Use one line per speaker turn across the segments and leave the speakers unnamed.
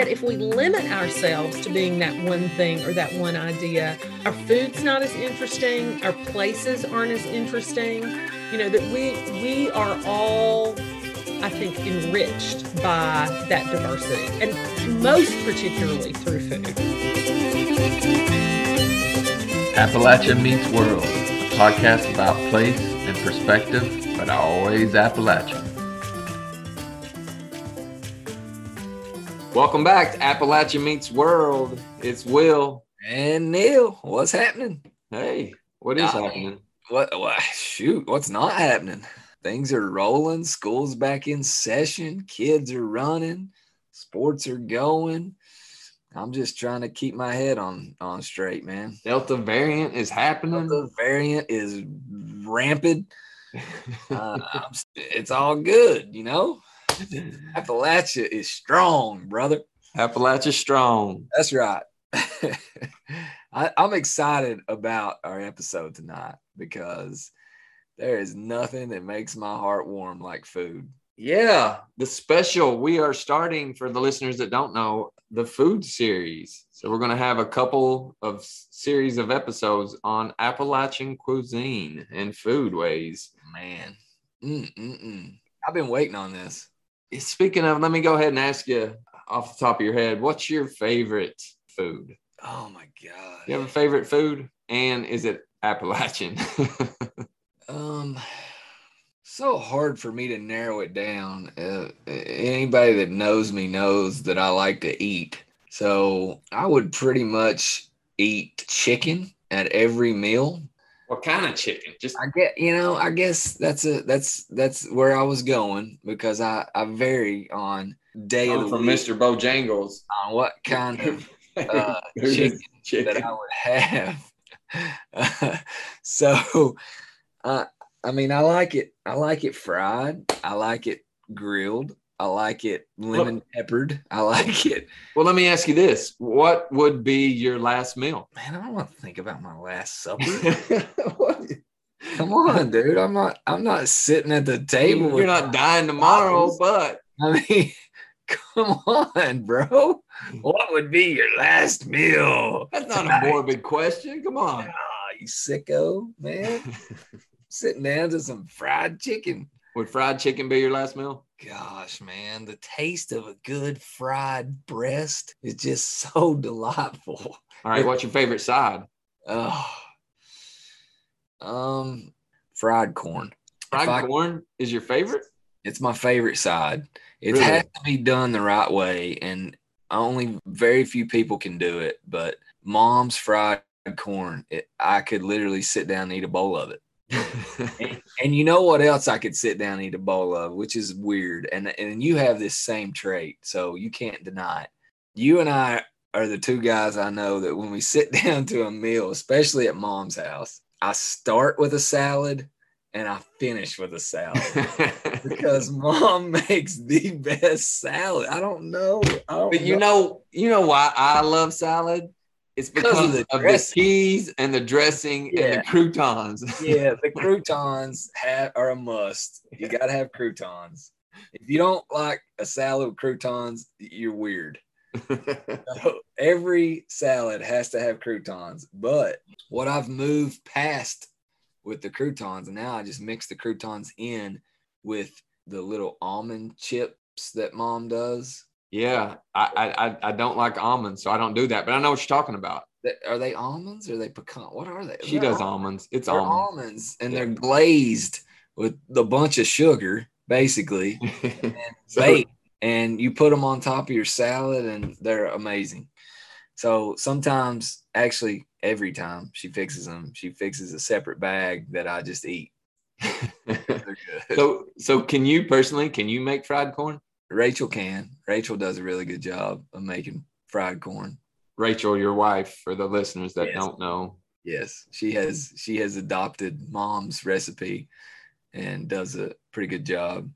yet, if we limit ourselves to being that one thing or that one idea, our food's not as interesting, our places aren't as interesting. You know, that we we are all I think, enriched by that diversity, and most particularly through food.
Appalachia Meets World, a podcast about place and perspective, but always Appalachian. Welcome back to Appalachia Meets World. It's Will
and Neil. What's happening?
Hey, what is happening?
What, what? Shoot, what's not happening? things are rolling. School's back in session. Kids are running. Sports are going. I'm just trying to keep my head on on straight, man.
Delta variant is happening.
Delta variant is rampant. Uh, it's all good, you know. Appalachia is strong, brother.
Appalachia strong.
That's right. I, I'm excited about our episode tonight because there is nothing that makes my heart warm like food.
Yeah, the special. We are starting for the listeners that don't know the food series. So we're going to have a couple of series of episodes on Appalachian cuisine and food ways.
Man, Mm-mm-mm. I've been waiting on this.
Speaking of, let me go ahead and ask you off the top of your head, what's your favorite food?
Oh my god!
You have a favorite food, and is it Appalachian?
Um, so hard for me to narrow it down. Uh, anybody that knows me knows that I like to eat. So I would pretty much eat chicken at every meal.
What kind of chicken?
Just I get, you know, I guess that's a that's that's where I was going because I I vary on day
of
the
from
week
Mr. Bojangles
on what kind of uh, chicken, chicken, that I would have. Uh, so uh, I mean, I like it. I like it fried. I like it grilled. I like it lemon peppered. I like it.
Well, let me ask you this: What would be your last meal?
Man, I don't want to think about my last supper. Come on, dude. I'm not. I'm not sitting at the table.
You're not dying tomorrow, but
I mean, come on, bro. What would be your last meal?
That's not tonight? a morbid question. Come on.
Oh, you sicko, man sitting down to some fried chicken.
Would fried chicken be your last meal?
Gosh, man, the taste of a good fried breast is just so delightful.
All right, what's your favorite side?
Oh, um, fried corn.
Fried I, corn is your favorite?
It's my favorite side. It really? has to be done the right way, and only very few people can do it. But mom's fried corn, it, I could literally sit down and eat a bowl of it and, and, you know what else I could sit down and eat a bowl of, which is weird. And and you have this same trait, so you can't deny it. You and I are the two guys I know that when we sit down to a meal, especially at mom's house, I start with a salad and I finish with a salad because mom makes the best salad. I don't know. I don't
but you know. know, you know why I love salad it's because, of, the, of the, cheese and the dressing yeah. and the croutons.
yeah, the croutons have, are a must. You got to have croutons. If you don't like a salad with croutons, you're weird. so every salad has to have croutons. But what I've moved past with the croutons, and now I just mix the croutons in with the little almond chips that mom does.
Yeah, I, I I don't like almonds, so I don't do that. But I know what you're talking about.
Are they almonds? Or are they pecan? What are they?
She does almonds. It's
they're
almonds.
almonds, and yeah. they're glazed with a bunch of sugar, basically, and so, baked. And you put them on top of your salad, and they're amazing. So sometimes, actually, every time she fixes them, she fixes a separate bag that I just eat.
so, so can you personally? Can you make fried corn?
Rachel can. Rachel does a really good job of making fried corn.
Rachel, your wife, for the listeners that yes. don't know.
Yes, she has she has adopted mom's recipe and does a pretty good job.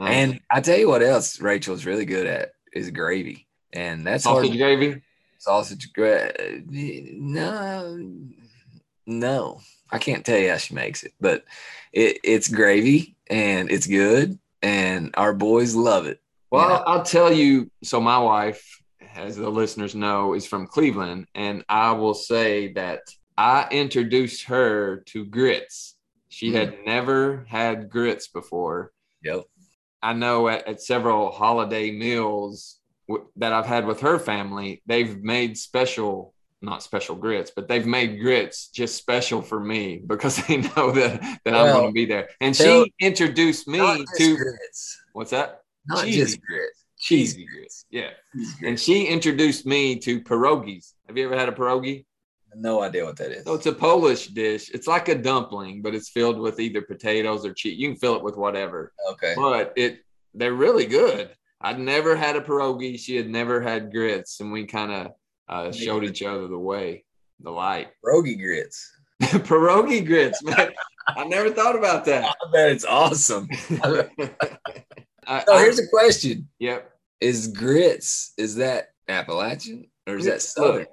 And I tell you what else Rachel's really good at is gravy. And that's
sausage hard. gravy.
Sausage gravy. No, no, I can't tell you how she makes it, but it, it's gravy and it's good, and our boys love it.
Well, yeah. I'll tell you. So my wife as the listeners know, is from Cleveland. And I will say that I introduced her to grits. She
Mm.
had never had grits before.
Yep.
I know at, at several holiday meals w- that I've had with her family, they've made special, not special grits, but they've made grits just special for me because they know that, that I'm going to be there. And she introduced me to
grits.
what's that?
Not
cheesy
just grits. Cheesy grits.
Yeah.
Cheesy
And she introduced me to pierogies. Have you ever had a pierogi?
No idea what that is.
So it's a Polish dish. It's like a dumpling, but it's filled with either potatoes or cheese. You can fill it with whatever.
okay.
but it they're really good. I'd never had a pierogi. She had never had grits, and we kind of uh, showed each other the way, the light.
Rogi grits.
pierogi grits, man. I never thought about that.
I bet it's awesome.
I-
So
I-
here's a question:
yep.
Is grits is that Appalachian or is that Southern?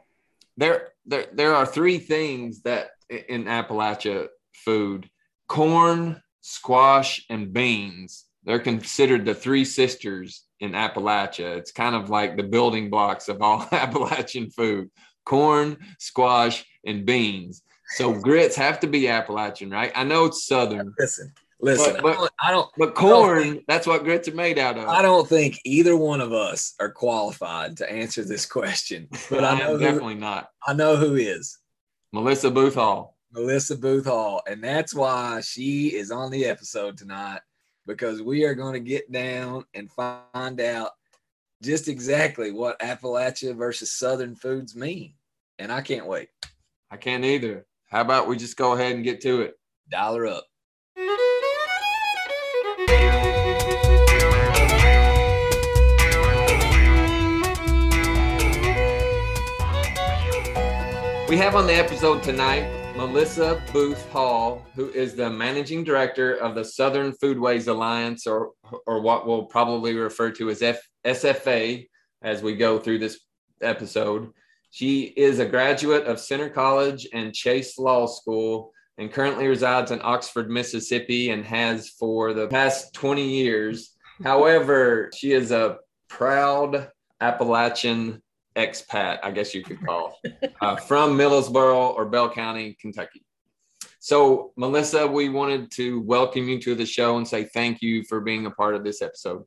There, there, there are three things that in Appalachia food: corn, squash, and beans. They're considered the three sisters in Appalachia. It's kind of like the building blocks of all Appalachian food: corn, squash, and beans. So grits have to be Appalachian, right? I know it's southern,
Listen, listen.
But- but-
I, don't, I don't.
but corn, that's what grits are made out of.
I don't think either one of us are qualified to answer this question, but I
I
know
am
who,
definitely not.
I know who is
Melissa Booth Hall.
Melissa Booth Hall, and that's why she is on the episode tonight because we are going to get down and find out just exactly what Appalachia versus Southern foods mean, and I can't wait.
I can't either. How about we just go ahead and get to it?
Her up.
We have on the episode tonight Melissa Booth Hall, who is the managing director of the Southern Foodways Alliance, or or what we'll probably refer to as F, SFA as we go through this episode. She is a graduate of Centre College and Chase Law School and currently resides in Oxford, Mississippi, and has for the past 20 years. However, she is a proud Appalachian expat, I guess you could call, uh, from Middlesboro or Bell County, Kentucky. So, Melissa, we wanted to welcome you to the show and say thank you for being a part of this episode.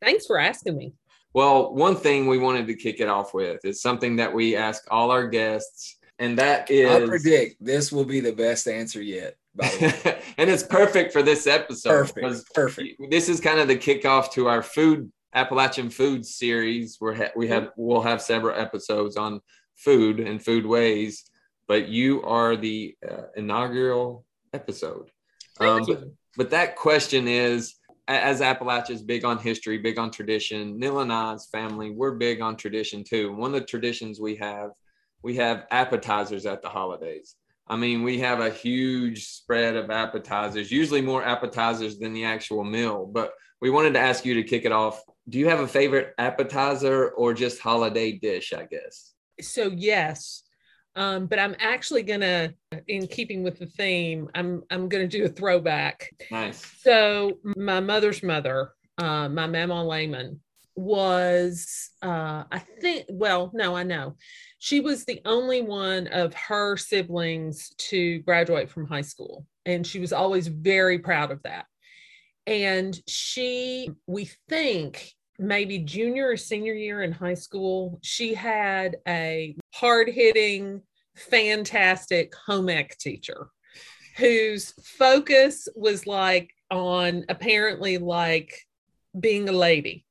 Thanks for asking me.
Well, one thing we wanted to kick it off with is something that we ask all our guests, and that is
I predict this will be the best answer yet. By the way,
and it's perfect for this episode.
perfect, perfect.
This is kind of the kickoff to our food Appalachian food series. Where ha- we have we'll have several episodes on food and food ways, but you are the uh, inaugural episode. Um, but, but that question is as Appalachia is big on history, big on tradition. Neil and I's family, we're big on tradition too. One of the traditions we have, we have appetizers at the holidays. I mean, we have a huge spread of appetizers, usually more appetizers than the actual meal. But we wanted to ask you to kick it off. Do you have a favorite appetizer or just holiday dish? I guess.
so yes um, but i'm actually gonna in keeping with the theme i'm i'm gonna do a throwback.
Nice.
so my mother's mother uh, my mama layman was uh, i think well no i know. She was the only one of her siblings to graduate from high school and she was always very proud of that. And she we think maybe junior or senior year in high school she had a hard-hitting fantastic home ec teacher whose focus was like on apparently like being a lady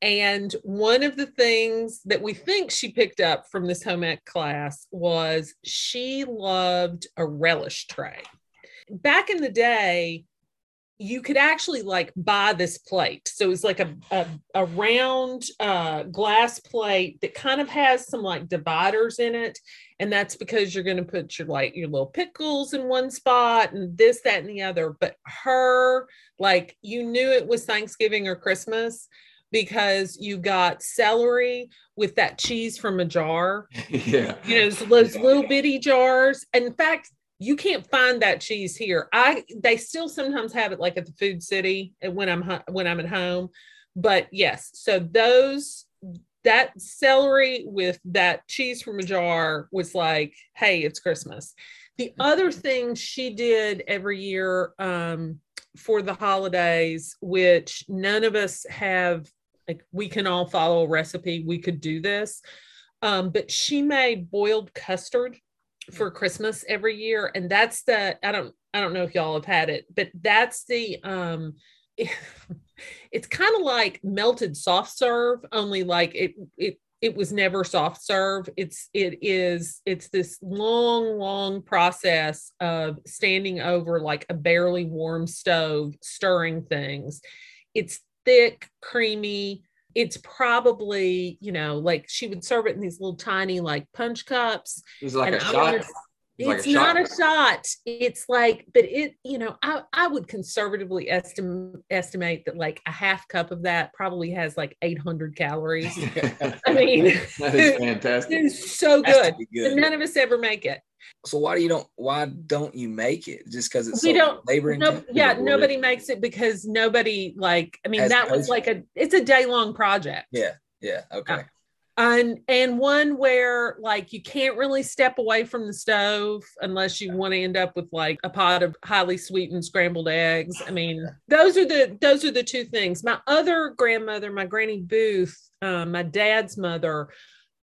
and one of the things that we think she picked up from this home ec class was she loved a relish tray back in the day you could actually like buy this plate. So it's like a, a, a round uh, glass plate that kind of has some like dividers in it. And that's because you're going to put your like your little pickles in one spot and this, that, and the other. But her, like, you knew it was Thanksgiving or Christmas because you got celery with that cheese from a jar
yeah.
you know, those, little bitty jars. In fact, you can't find that cheese here. I they still sometimes have it like at the Food City and when I'm when I'm at home. But yes, so those that celery with that cheese from a jar was like, hey, it's Christmas. The other thing she did every year um, for the holidays, which none of us have, like, we can all follow a recipe, we could do this. Um, but she made boiled custard for Christmas every year. And that's the, I don't, I don't know if y'all have had it, but that's the, um, it's kind of like melted soft serve, only like it, it, it was never soft serve. It's, it is, it's this long, long process of standing over like a barely warm stove, stirring things. It's thick, creamy, it's probably you know like she would serve it in these little tiny like punch cups
it's like a shot it's,
it's like not shot. a shot. It's like but it you know i i would conservatively estimate estimate that like a half cup of that probably has like 800 calories. I mean
that is fantastic.
it's so good. good. none of us ever make it.
So why do you don't why don't you make it? Just because it's
we
so
don't
labor
no, yeah nobody makes it because nobody like i mean that was like a it's a day long project.
Yeah yeah okay. Uh,
and and one where like you can't really step away from the stove unless you want to end up with like a pot of highly sweetened scrambled eggs. I mean those are the those are the two things. My other grandmother my granny booth um, my dad's mother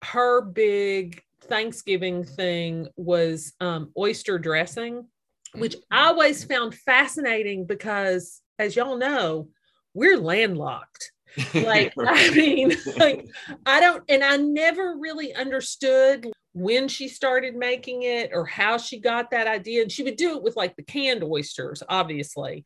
her big Thanksgiving thing was um, oyster dressing, which I always found fascinating because, as y'all know, we're landlocked. Like, I mean, like, I don't, and I never really understood when she started making it or how she got that idea. And she would do it with like the canned oysters, obviously.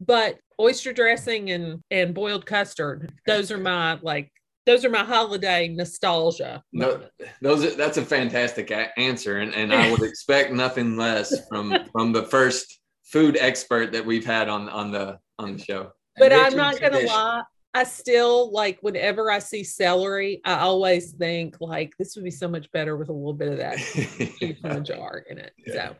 But oyster dressing and and boiled custard, those are my like those are my holiday nostalgia.
No, those that's a fantastic answer, and, and I would expect nothing less from from the first food expert that we've had on on the on the show.
But I'm not gonna lie. I still like whenever I see celery, I always think like this would be so much better with a little bit of that yeah. from a jar in it. Yeah. So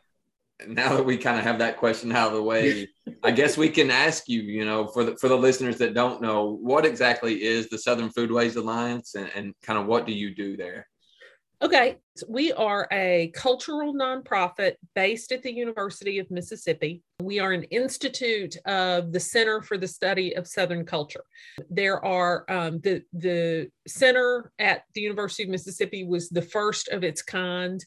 now that we kind of have that question out of the way, I guess we can ask you, you know, for the for the listeners that don't know, what exactly is the Southern Foodways Alliance and, and kind of what do you do there?
Okay, so we are a cultural nonprofit based at the University of Mississippi. We are an institute of the Center for the Study of Southern Culture. There are um, the the center at the University of Mississippi was the first of its kind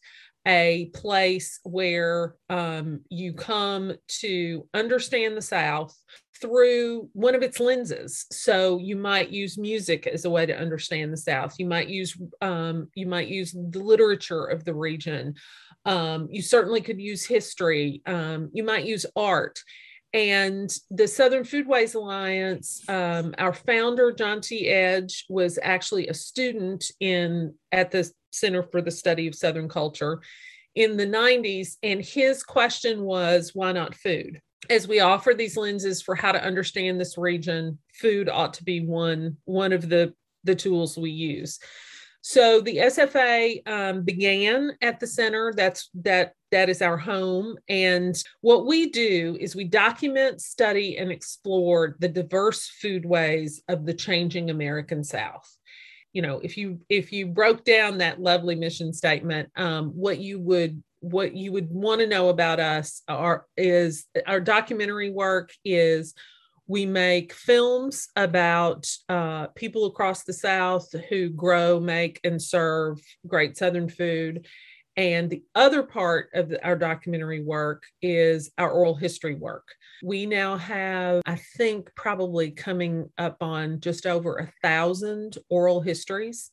a place where um, you come to understand the South through one of its lenses. So you might use music as a way to understand the South. You might use um, you might use the literature of the region. Um, you certainly could use history. Um, you might use art. And the Southern Foodways Alliance, um, our founder John T. Edge was actually a student in at the Center for the Study of Southern Culture in the 90s. And his question was, why not food? As we offer these lenses for how to understand this region, food ought to be one, one of the, the tools we use. So the SFA um, began at the center. That's that that is our home. And what we do is we document, study, and explore the diverse foodways of the changing American South you know if you if you broke down that lovely mission statement um, what you would what you would want to know about us are is our documentary work is we make films about uh, people across the south who grow make and serve great southern food and the other part of the, our documentary work is our oral history work. We now have, I think, probably coming up on just over a thousand oral histories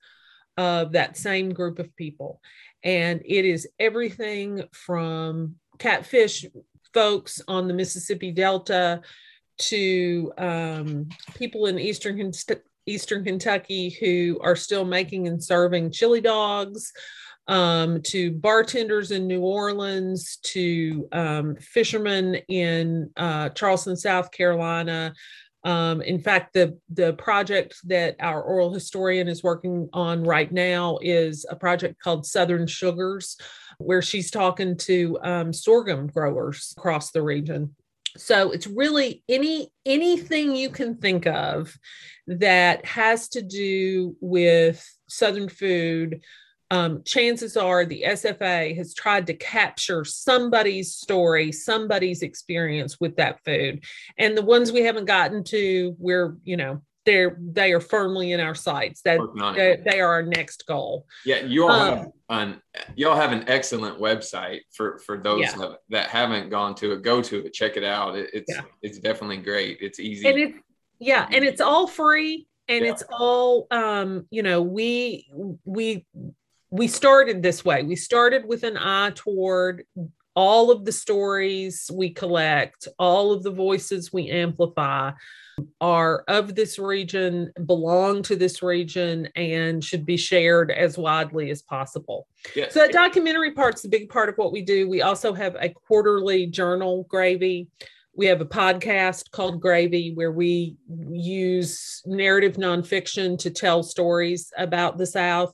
of that same group of people. And it is everything from catfish folks on the Mississippi Delta to um, people in Eastern, Eastern Kentucky who are still making and serving chili dogs um, to bartenders in New Orleans, to um, fishermen in uh, Charleston, South Carolina. Um, in fact, the, the project that our oral historian is working on right now is a project called Southern Sugars, where she's talking to um, sorghum growers across the region. So it's really any anything you can think of that has to do with Southern food, um, chances are the SFA has tried to capture somebody's story, somebody's experience with that food. And the ones we haven't gotten to, we're, you know, they're they are firmly in our sights that they, they, are our next goal
yeah you all um, have an you all have an excellent website for for those yeah. that, haven't gone to it go to it check it out it, it's yeah. it's definitely great it's easy
and it's yeah and it's all free and yeah. it's all um you know we we we started this way. We started with an eye toward all of the stories we collect, all of the voices we amplify are of this region, belong to this region, and should be shared as widely as possible. Yes. So, that documentary part's a big part of what we do. We also have a quarterly journal, Gravy. We have a podcast called Gravy where we use narrative nonfiction to tell stories about the South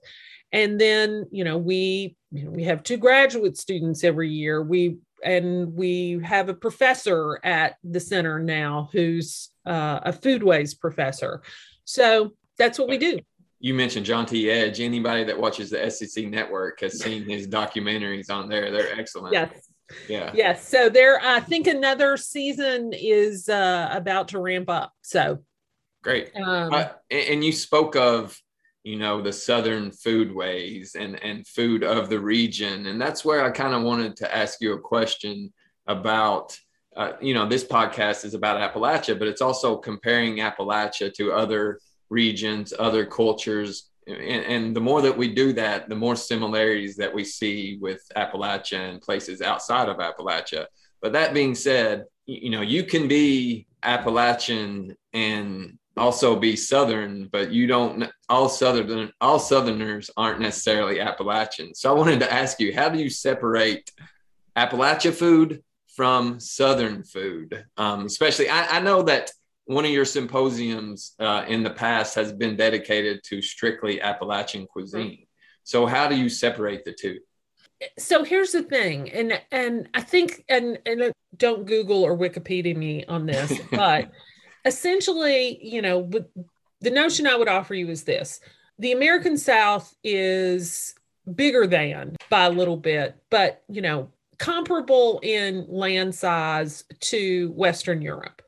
and then you know we you know, we have two graduate students every year we and we have a professor at the center now who's uh, a foodways professor so that's what we do
you mentioned John T. Edge. Anybody that watches the SEC network has seen his documentaries on there. They're excellent.
Yes.
Yeah.
Yes. So there, I think another season is uh, about to ramp up. So
great. Um, uh, and you spoke of you know the southern foodways and and food of the region. And that's where i kind of wanted to ask you a question about uh, you know this podcast is about appalachia but it's also comparing appalachia to other regions other cultures. And, and the more that we do that the more similarities that we see with appalachia and places outside of appalachia. But that being said you know you can be appalachian and also be Southern, but you don't all Southern all Southerners aren't necessarily Appalachian. So I wanted to ask you, how do you separate Appalachia food from Southern food? Um, especially, I, I, know that one of your symposiums uh, in the past has been dedicated to strictly Appalachian cuisine. So how do you separate the two?
So here's the thing, and and I think and and don't Google or Wikipedia me on this, but essentially, you know, the notion I would offer you is this the American South is bigger than by a little bit, but, you know, comparable in land size to Western Europe.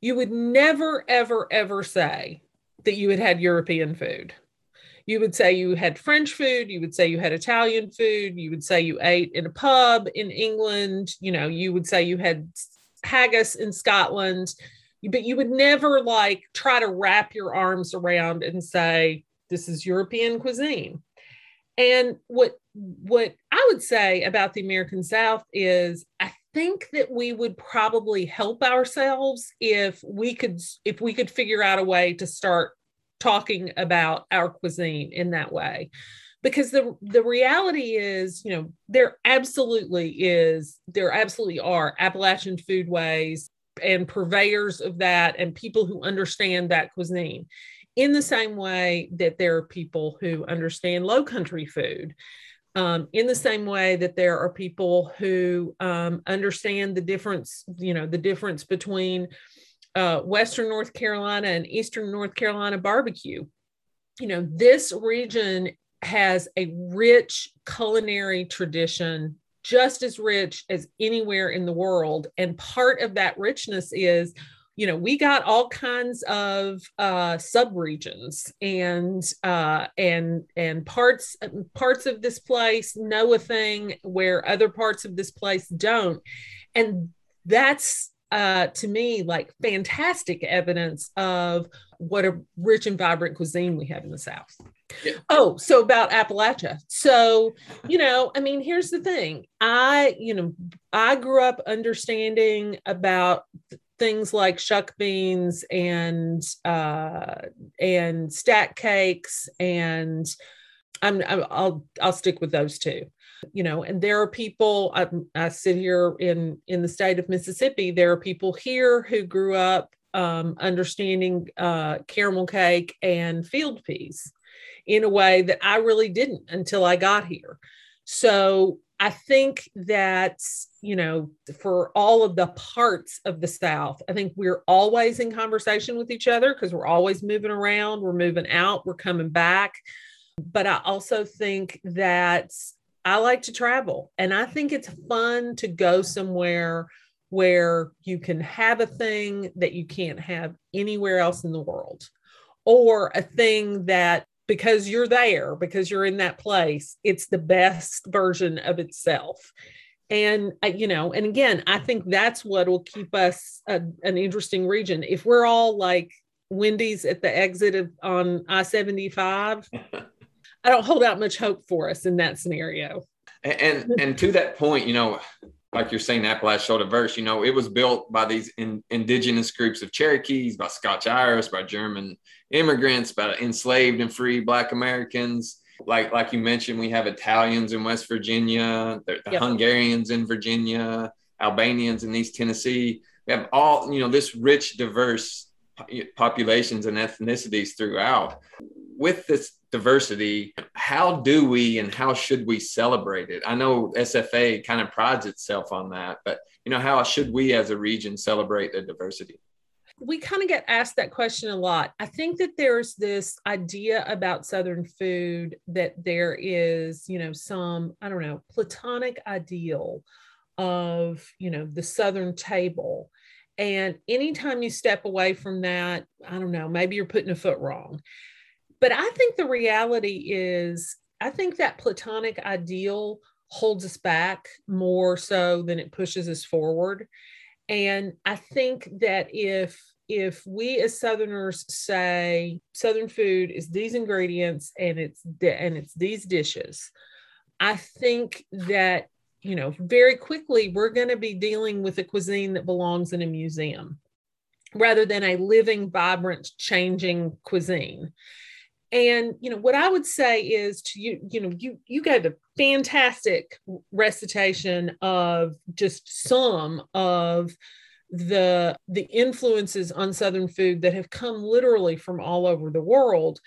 You would never, ever, ever say that you had had European food. You would say you had French food. You would say you had Italian food. You would say you ate in a pub in England. You know, you would say you had haggis in Scotland but you would never like try to wrap your arms around and say this is european cuisine. And what what i would say about the american south is i think that we would probably help ourselves if we could if we could figure out a way to start talking about our cuisine in that way. Because the the reality is you know there absolutely is there absolutely are appalachian foodways and purveyors of that and people who understand that cuisine in the same way that there are people who understand low country food um, in the same way that there are people who um, understand the difference you know the difference between uh, western north carolina and eastern north carolina barbecue. You know this region has a rich culinary tradition just as rich as anywhere in the world. And part of that richness is, you know, we got all kinds of uh, subregions and uh, and and parts parts of this place know a thing where other parts of this place don't, and that's uh, to me like fantastic evidence of what a rich and vibrant cuisine we have in the South. Yeah. Oh, so about Appalachia. So, you know, I mean, here's the thing. I, you know, I grew up understanding about things like shuck beans and uh and stack cakes and I'm, I'm I'll I'll stick with those two you know and there are people I, I, sit here in in the state of mississippi there are people here who grew up um, understanding uh, caramel cake and field peas in a way that I really didn't until I got here. So I think that, you know, for all of the parts of the South, I think we're always in conversation with each other because we're always moving around, we're moving out, we're coming back. But I also think that I like to travel and I think it's fun to go somewhere where you can have a thing that you can't have anywhere else in the world or a thing that because you're there because you're in that place it's the best version of itself. And uh, you know and again i think that's what will keep us a, an interesting region. If we're all like wendy's at the exit of on i-75 i don't hold out much hope for us in that scenario
and and, and to that point you know like you're saying, Appalachia Shoulder Verse, you know, it was built by these in, indigenous groups of Cherokees, by Scotch Irish, by German immigrants, by enslaved and free Black Americans. Like like you mentioned, we have Italians in West Virginia, the, the yep. Hungarians in Virginia, Albanians in East Tennessee. We have all you know this rich, diverse populations and ethnicities throughout. With this diversity, how do we and how should we celebrate it? I know SFA kind of prides itself on that, but you know, how should we as a region celebrate the diversity?
We kind of get asked that question a lot. I think that there's this idea about Southern food that there is, you know, some, I don't know, platonic ideal of, you know, the Southern table. And anytime you step away from that, I don't know, maybe you're putting a foot wrong but I think the reality is, I think that platonic ideal holds us back more so than it pushes us forward. And I think that if if we as southerners say southern food is these ingredients and it's and it's these dishes i think that you know very quickly we're going to be dealing with a cuisine that belongs in a museum rather than a living vibrant changing cuisine and you know what i would say is to you you know you you gave a fantastic recitation of just some of the the influences on southern food that have come literally from all over the world.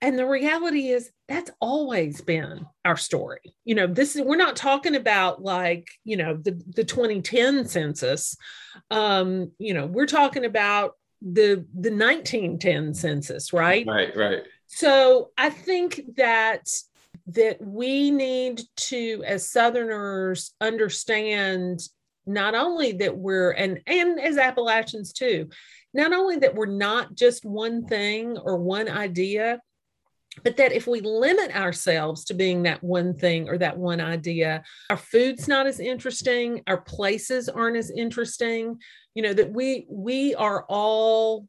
And the reality is that's always been our story. You know this is we're not talking about like you know the the 2010 census. Um you know we're talking about the the 1910 census right?
Right right
so i think that that we need to as southerners understand not only that we're and and as appalachians too not only that we're not just one thing or one idea but that if we limit ourselves to being that one thing or that one idea our food's not as interesting our places aren't as interesting. You know that we we are all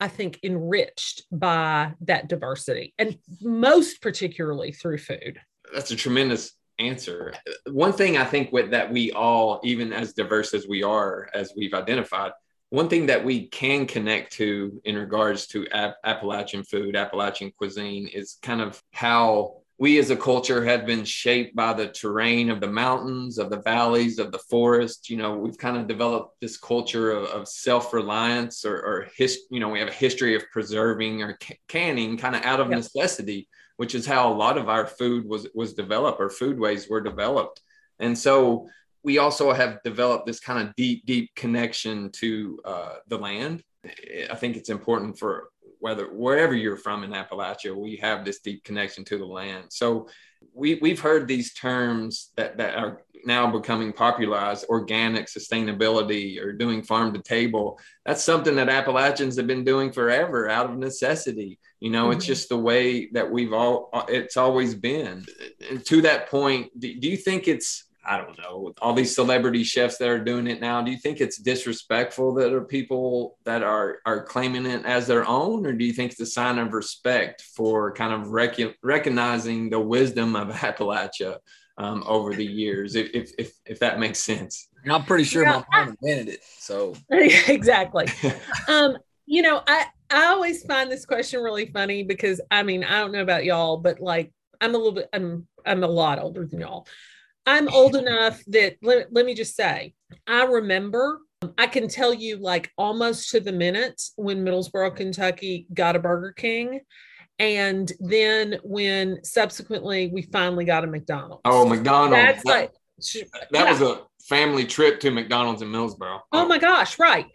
i think enriched by that diversity and most particularly through food.
That's a tremendous answer. One thing i think with that we all even as diverse as we are as we've identified one thing that we can connect to in regards to App- Appalachian food, Appalachian cuisine is kind of how we as a culture have been shaped by the terrain of the mountains, of the valleys, of the forest. You know, we've kind of developed this culture of, of self-reliance or, or his, you know, we have a history of preserving or canning kind of out of yep. necessity, which is how a lot of our food was was developed or foodways were developed. And so we also have developed this kind of deep, deep connection to uh, the land. I think it's important for whether wherever you're from in Appalachia, we have this deep connection to the land. So we we've heard these terms that that are now becoming popularized: organic sustainability or doing farm to table. That's something that Appalachians have been doing forever out of necessity. You know, mm-hmm. it's just the way that we've all it's always been. And to that point, do, do you think it's I don't know, all these celebrity chefs that are doing it now, do you think it's disrespectful that are people that are are claiming it as their own, or do you think it's a sign of respect for kind of rec- recognizing the wisdom of Appalachia um, over the years, if, if, if if that makes sense?
And I'm pretty sure yeah, my mom invented it, so
exactly. um, you know, I I always find this question really funny because I mean I don't know about y'all, but like I'm a little bit I'm I'm a lot older than y'all. I'm old enough that let, let me just say, I remember, I can tell you like almost to the minute when Middlesboro, Kentucky got a Burger King. And then when subsequently we finally got a McDonald's.
Oh, McDonald's. That's that, like, that yeah. was a family trip to McDonald's in Middlesboro.
Oh. oh my gosh, right.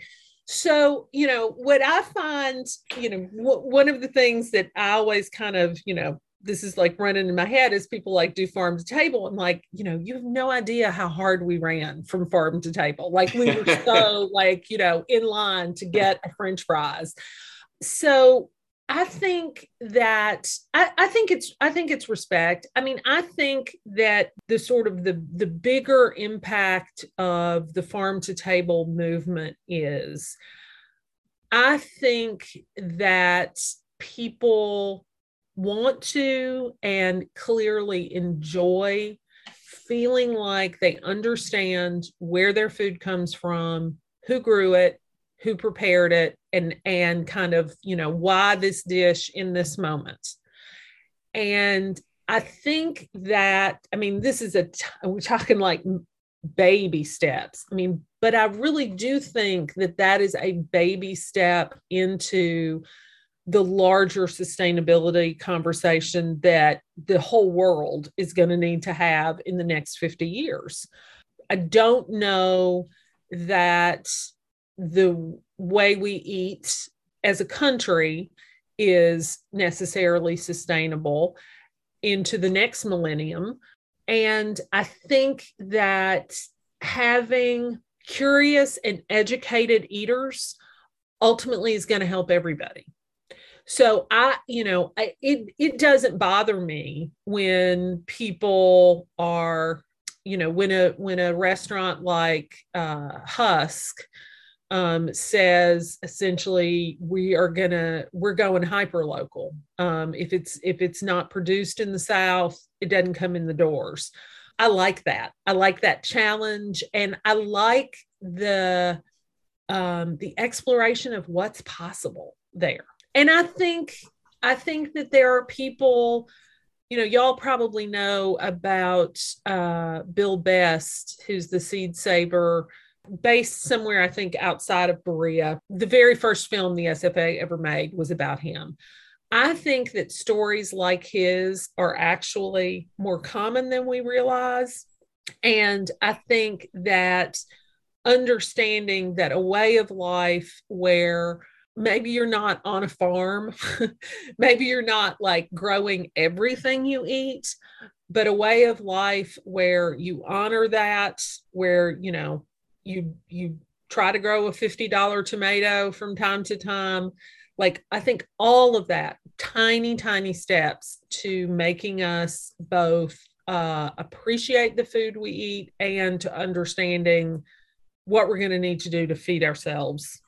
So, you know, what I find, you know, w- one of the things that I always kind of, you know, this is like running in my head as people like do farm to table. I'm like, you know, you have no idea how hard we ran from farm to table. Like we were so like, you know, in line to get a French fries. So I think that I, I, think it's I think it's respect. I mean, I think that the sort of the the bigger impact of the farm to table movement is I think that people want to and clearly enjoy feeling like they understand where their food comes from, who grew it, who prepared it, and and kind of, you know, why this dish in this moment. And I think that I mean this is a t- we're talking like baby steps. I mean, but I really do think that that is a baby step into the larger sustainability conversation that the whole world is going to need to have in the next 50 years. I don't know that the way we eat as a country is necessarily sustainable into the next millennium. And I think that having curious and educated eaters ultimately is going to help everybody. So I, you know, I, it it doesn't bother me when people are, you know, when a when a restaurant like uh, Husk um, says essentially we are gonna we're going hyper local. Um, if it's if it's not produced in the South, it doesn't come in the doors. I like that. I like that challenge, and I like the um, the exploration of what's possible there. And I think I think that there are people, you know, y'all probably know about uh, Bill Best, who's the seed saver based somewhere, I think, outside of Berea. The very first film the SFA ever made was about him. I think that stories like his are actually more common than we realize. And I think that understanding that a way of life where maybe you're not on a farm, maybe you're not like growing everything you eat, but a way of life where you honor that, where, you know, you you try to grow a $50 tomato from time to time. Like i think all of that tiny tiny steps to making us both uh, appreciate the food we eat and to understanding what we're going to need to do to feed ourselves.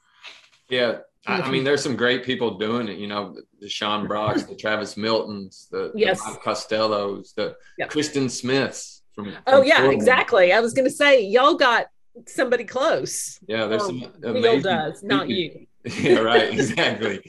Yeah I, I, mean there's some great people doing it you know the sean brocks the travis miltons the,
yes.
the costellos the yep. kristen smiths from, from
oh yeah Portland. exactly i was going to say y'all got somebody close.
Yeah, there's some amazing
does, people. not you.
yeah, right, exactly.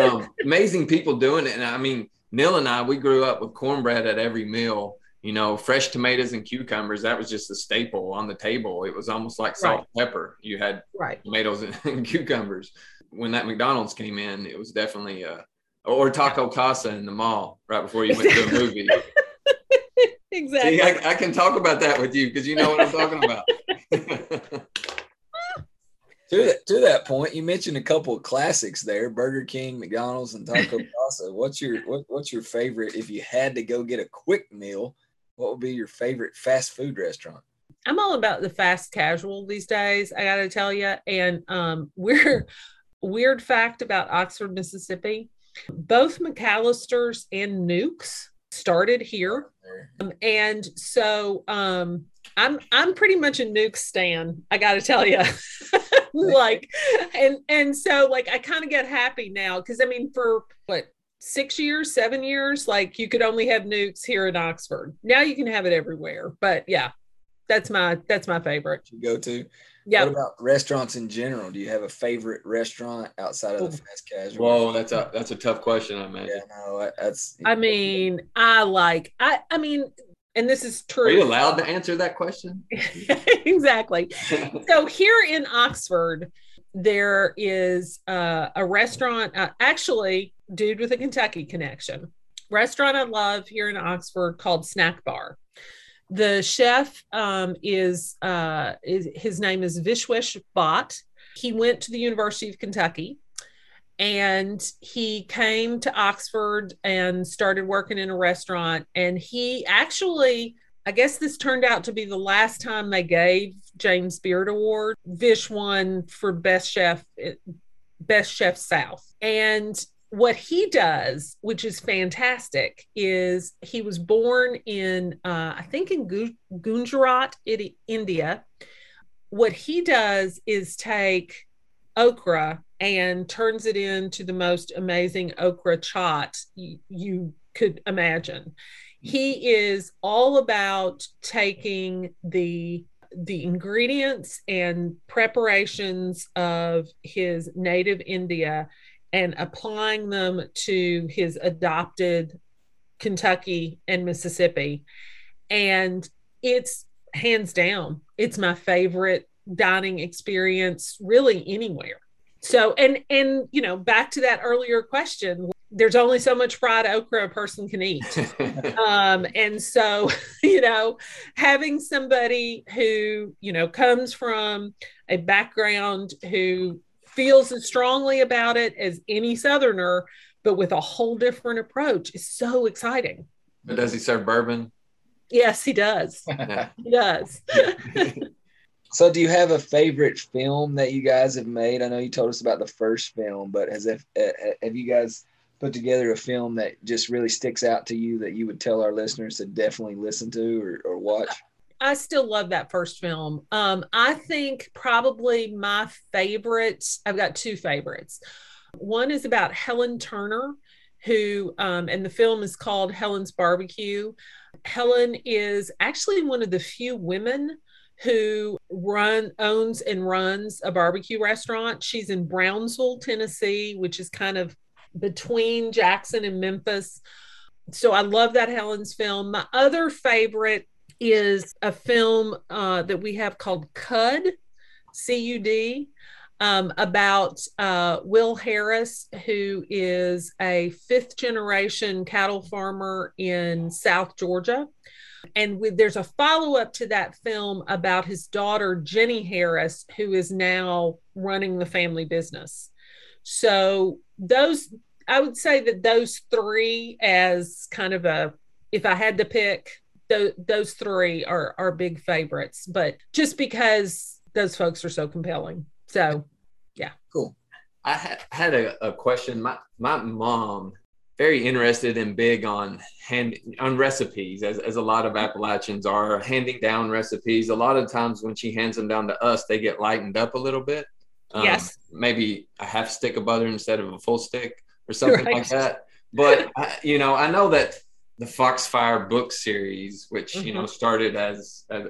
um, amazing people doing it, and I mean, Neil and I, we grew up with cornbread at every meal. You know, fresh tomatoes and cucumbers. That was just a staple on the table. It was almost like salt right. and pepper. You had
right.
tomatoes and, and, cucumbers. When that McDonald's came in, it was definitely a or Taco Casa in the mall right before you went to a movie.
exactly.
See, I, I, can talk about that with you because you know what I'm talking about.
to that, to that point, you mentioned a couple of classics there: Burger King, McDonald's, and Taco Casa. What's your what, What's your favorite? If you had to go get a quick meal, what would be your favorite fast food restaurant?
I'm all about the fast casual these days. I got to tell you, and um, we're weird fact about Oxford, Mississippi. Both McAlister's and Newk's started here, um, and so um, I'm I'm pretty much a Newk stan. I got to tell you, like, and and so like I kind of get happy now because I mean for what six years, seven years, like you could only have Newk's here in Oxford. Now you can have it everywhere. But yeah, that's my that's my favorite.
You go to.
Yeah.
What about restaurants in general? Do you have a favorite restaurant outside of the fast casual?
Whoa, that's a that's a tough question. I mean,
yeah, no, that's.
I mean, I like I I mean and this is true.
Are you allowed to answer that question?
exactly. so here in Oxford, there is uh, a restaurant, uh, actually, dude with a Kentucky connection, restaurant I love here in Oxford called Snack Bar. The chef um, is, uh, is his name is Vishwesh Bhatt. He went to the University of Kentucky and he came to Oxford and started working in a restaurant. And he actually, I guess this turned out to be the last time they gave James Beard Award. Vish won for best chef, best chef South. And what he does, which is fantastic, is he was born in, uh, I think, in Gujarat, India. What he does is take okra and turns it into the most amazing okra chaat you, you could imagine. He is all about taking the the ingredients and preparations of his native India and applying them to his adopted Kentucky and Mississippi. And it's hands down, it's my favorite dining experience really anywhere. So and and you know, back to that earlier question, there's only so much fried okra a person can eat. um, and so, you know, having somebody who, you know, comes from a background who feels as strongly about it as any Southerner, but with a whole different approach is so exciting.
But does he serve bourbon?
Yes, he does. he does.
so, do you have a favorite film that you guys have made? I know you told us about the first film, but has if uh, uh, have you guys put together a film that just really sticks out to you that you would tell our listeners to definitely listen to or, or watch?
I still love that first film. Um, I think probably my favorites, I've got two favorites. One is about Helen Turner, who, um, and the film is called Helen's Barbecue. Helen is actually one of the few women who run owns and runs a barbecue restaurant. She's in Brownsville, Tennessee, which is kind of between Jackson and Memphis. So I love that Helen's film. My other favorite is a film uh, that we have called Cud, C U D, um, about uh, Will Harris, who is a fifth generation cattle farmer in South Georgia. And with, there's a follow up to that film about his daughter, Jenny Harris, who is now running the family business. So, those, I would say that those three, as kind of a, if I had to pick, th- those three are are big favorites, but just because those folks are so compelling. So, yeah,
cool.
I ha- had a, a question. My my mom very interested and big on hand on recipes as, as a lot of appalachians are handing down recipes a lot of times when she hands them down to us they get lightened up a little bit
um, yes
maybe a half stick of butter instead of a full stick or something right. like that but I, you know i know that the Foxfire book series, which mm-hmm. you know mm-hmm. started as, as,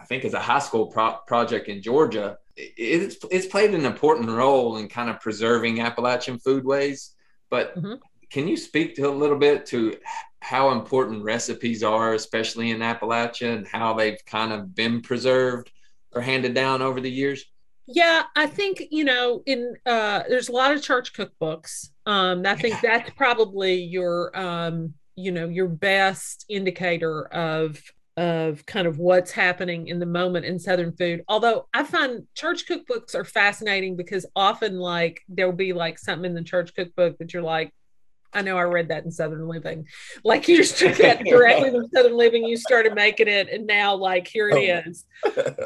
I think as a high school pro- project in Georgia. It's it's played an important role in kind of preserving Appalachian foodways. But mm-hmm. can you speak to a little bit to how important recipes are, especially in Appalachia, and how they've kind of been preserved or handed down over the years?
Yeah, I think you know, in uh, there's a lot of church cookbooks. Um, I think that's probably your um, you know your best indicator of of kind of what's happening in the moment in southern food. Although i find church cookbooks are fascinating because often like there'll be like something in the church cookbook that you're like i know i read that in southern living. Like you just took that directly from southern living you started making it and now like here it oh. is.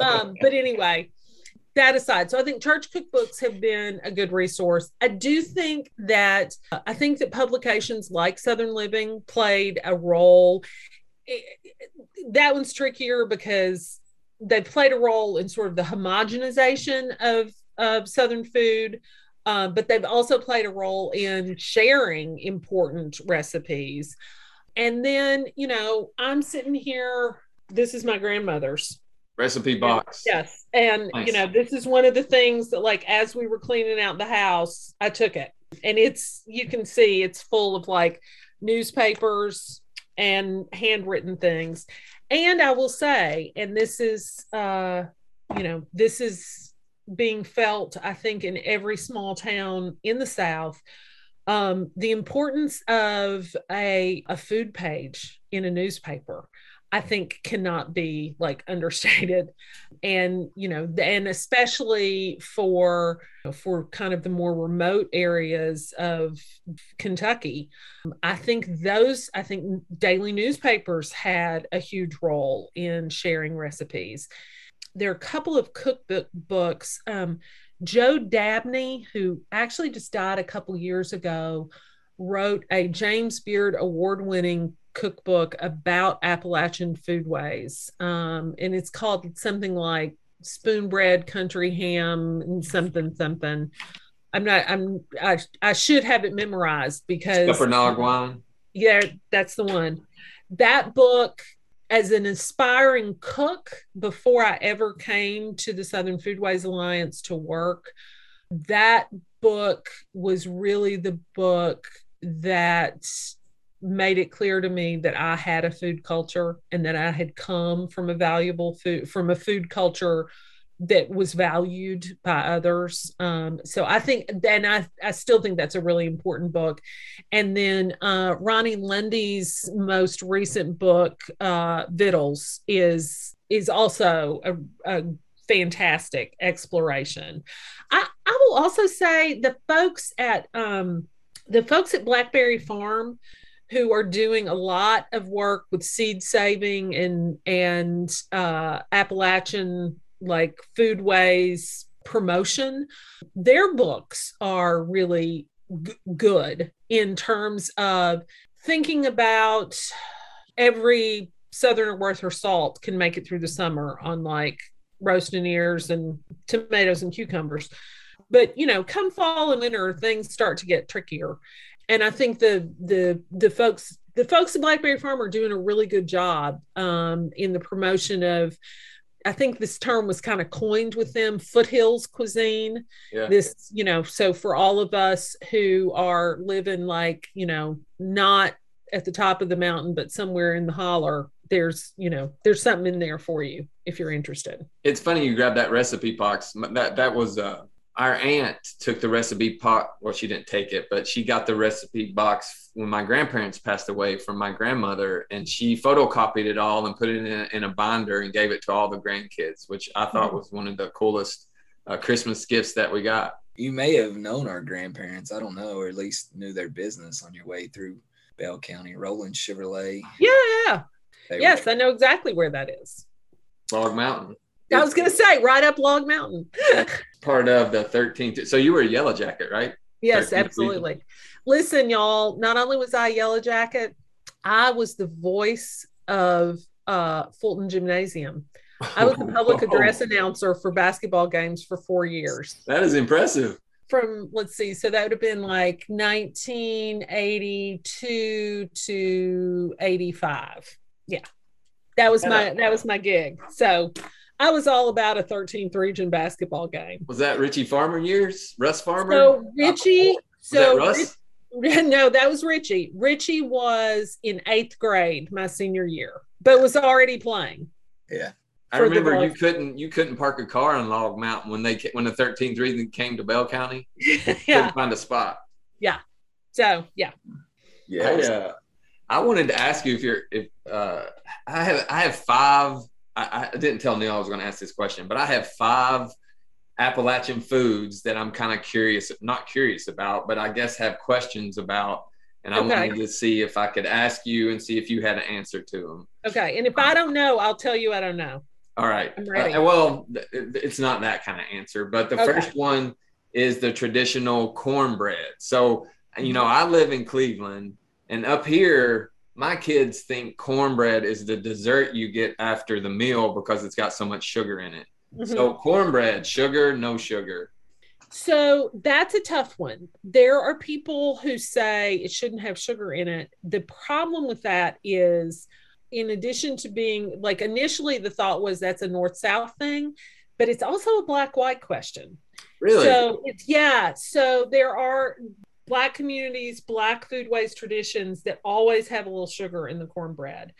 Um, but anyway that aside, so I think church cookbooks have been a good resource. I do think that I think that publications like Southern Living played a role. That one's trickier because they played a role in sort of the homogenization of of Southern food, uh, but they've also played a role in sharing important recipes. And then, you know, I'm sitting here. This is my grandmother's
recipe box.
Yes. And nice. you know, this is one of the things that like as we were cleaning out the house, I took it. And it's you can see it's full of like newspapers and handwritten things. And I will say, and this is uh, you know, this is being felt, I think, in every small town in the South. Um, the importance of a, a food page in a newspaper I think cannot be like understated. And, you know, and especially for for kind of the more remote areas of Kentucky, I think those I think daily newspapers had a huge role in sharing recipes. There are a couple of cookbook books. Um, Joe Dabney, who actually just died a couple years ago, wrote a James Beard award winning cookbook about Appalachian foodways. Um, and it's called something like Spoon Bread Country Ham and something, something. I'm not, I'm, I, I should have it memorized because.
Scuppernong
Yeah, that's the one. That book, as an aspiring cook, before I ever came to the Southern Foodways Alliance to work, that book was really the book that made it clear to me that I had a food culture and that I had come from a valuable food from a food culture that was valued by others. Um, so I think, and I, I still think that's a really important book. And then uh, Ronni Lundy's most recent book, uh, Victuals, is is also a, a fantastic exploration. I, I will also say the folks at um, the folks at Blackberry Farm who are doing a lot of work with seed saving and and uh, Appalachian like foodways promotion. Their books are really g- good in terms of thinking about every southerner worth her salt can make it through the summer on like roasting ears and tomatoes and cucumbers but you know come fall and winter things start to get trickier and I think the the the folks the folks at Blackberry Farm are doing a really good job um, in the promotion of. I think this term was kind of coined with them, foothills cuisine. Yeah. This, you know, so for all of us who are living like, you know, not at the top of the mountain, but somewhere in the holler, there's, you know, there's something in there for you if you're interested.
It's funny you grabbed that recipe box. That that was uh our aunt took the recipe pot. Well, she didn't take it, but she got the recipe box when my grandparents passed away from my grandmother, and she photocopied it all and put it in a, in a binder and gave it to all the grandkids, which I thought was one of the coolest uh, Christmas gifts that we got.
You may have known our grandparents. I don't know, or at least knew their business on your way through Bell County. Roland Chevrolet.
Yeah. They yes, were- I know exactly where that is.
Log Mountain.
I was gonna say right up Log Mountain.
part of the 13th. So you were a yellow jacket, right?
Yes, absolutely. Season. Listen, y'all, not only was I a yellow jacket, I was the voice of uh, Fulton Gymnasium. I was the public address announcer for basketball games for four years.
That is impressive.
From let's see, so that would have been like 1982 to 85. Yeah, that was my that was my gig. So I was all about a 13th region basketball game.
Was that Richie Farmer years? Russ Farmer?
So Richie, so Russ? no, that was Richie. Richie was in eighth grade my senior year, but was already playing.
Yeah.
I remember you couldn't you couldn't park a car on Log Mountain when they when the 13th region came to Bell County. yeah. Couldn't find a spot.
Yeah. So yeah.
Yeah. I, uh, I wanted to ask you if you're if uh, I have I have five I, I didn't tell Neil I was going to ask this question, but I have five Appalachian foods that I'm kind of curious, not curious about, but I guess have questions about. And I okay. wanted to see if I could ask you and see if you had an answer to them.
Okay. And if I don't know, I'll tell you I don't know.
All right. I'm ready. Uh, well, it's not that kind of answer, but the okay. first one is the traditional cornbread. So, you know, I live in Cleveland and up here, my kids think cornbread is the dessert you get after the meal because it's got so much sugar in it. Mm-hmm. So cornbread, sugar, no sugar.
So that's a tough one. There are people who say it shouldn't have sugar in it. The problem with that is, in addition to being like initially the thought was that's a north south thing, but it's also a black white question.
Really?
So it's yeah. So there are black communities, black foodways traditions that always have a little sugar in the cornbread.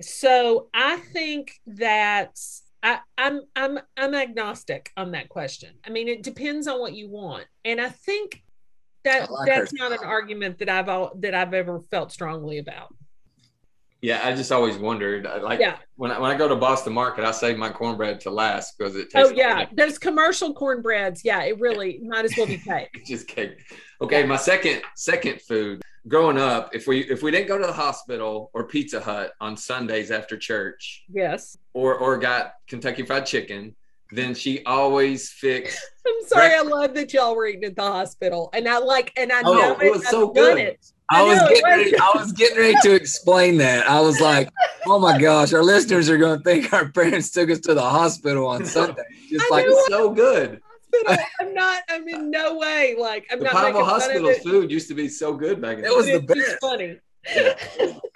So I think that I, I'm I'm I'm agnostic on that question. I mean, it depends on what you want, and I think that I like that's not an argument that I've all, that I've ever felt strongly about.
Yeah, I just always wondered. Like
Yeah.
when I, when I go to Boston Market, I save my cornbread to last because it
Oh
tastes.
yeah, those commercial cornbreads. Yeah, it really might as well be cake.
Just cake. Okay, my second second food. Growing up, if we if we didn't go to the hospital or Pizza Hut on Sundays after church,
Yes.
or or got Kentucky Fried Chicken, then she always fixed.
I'm sorry. I love that y'all were eating at the hospital, and I like, and I
Oh,
know
it was
I've
so good.
It.
I
I
was getting
was.
ready, I was getting ready to explain that. I was like, "Oh my gosh, our listeners are going to think our parents took us to the hospital on Sunday." Just
I
like.
It's so good.
Hospital. I'm not. I'm in no way like I'm
The
not
Pineville
making fun of
Hospital's
it.
food used to be so good back in
It was
day.
the
It's just
best.
funny.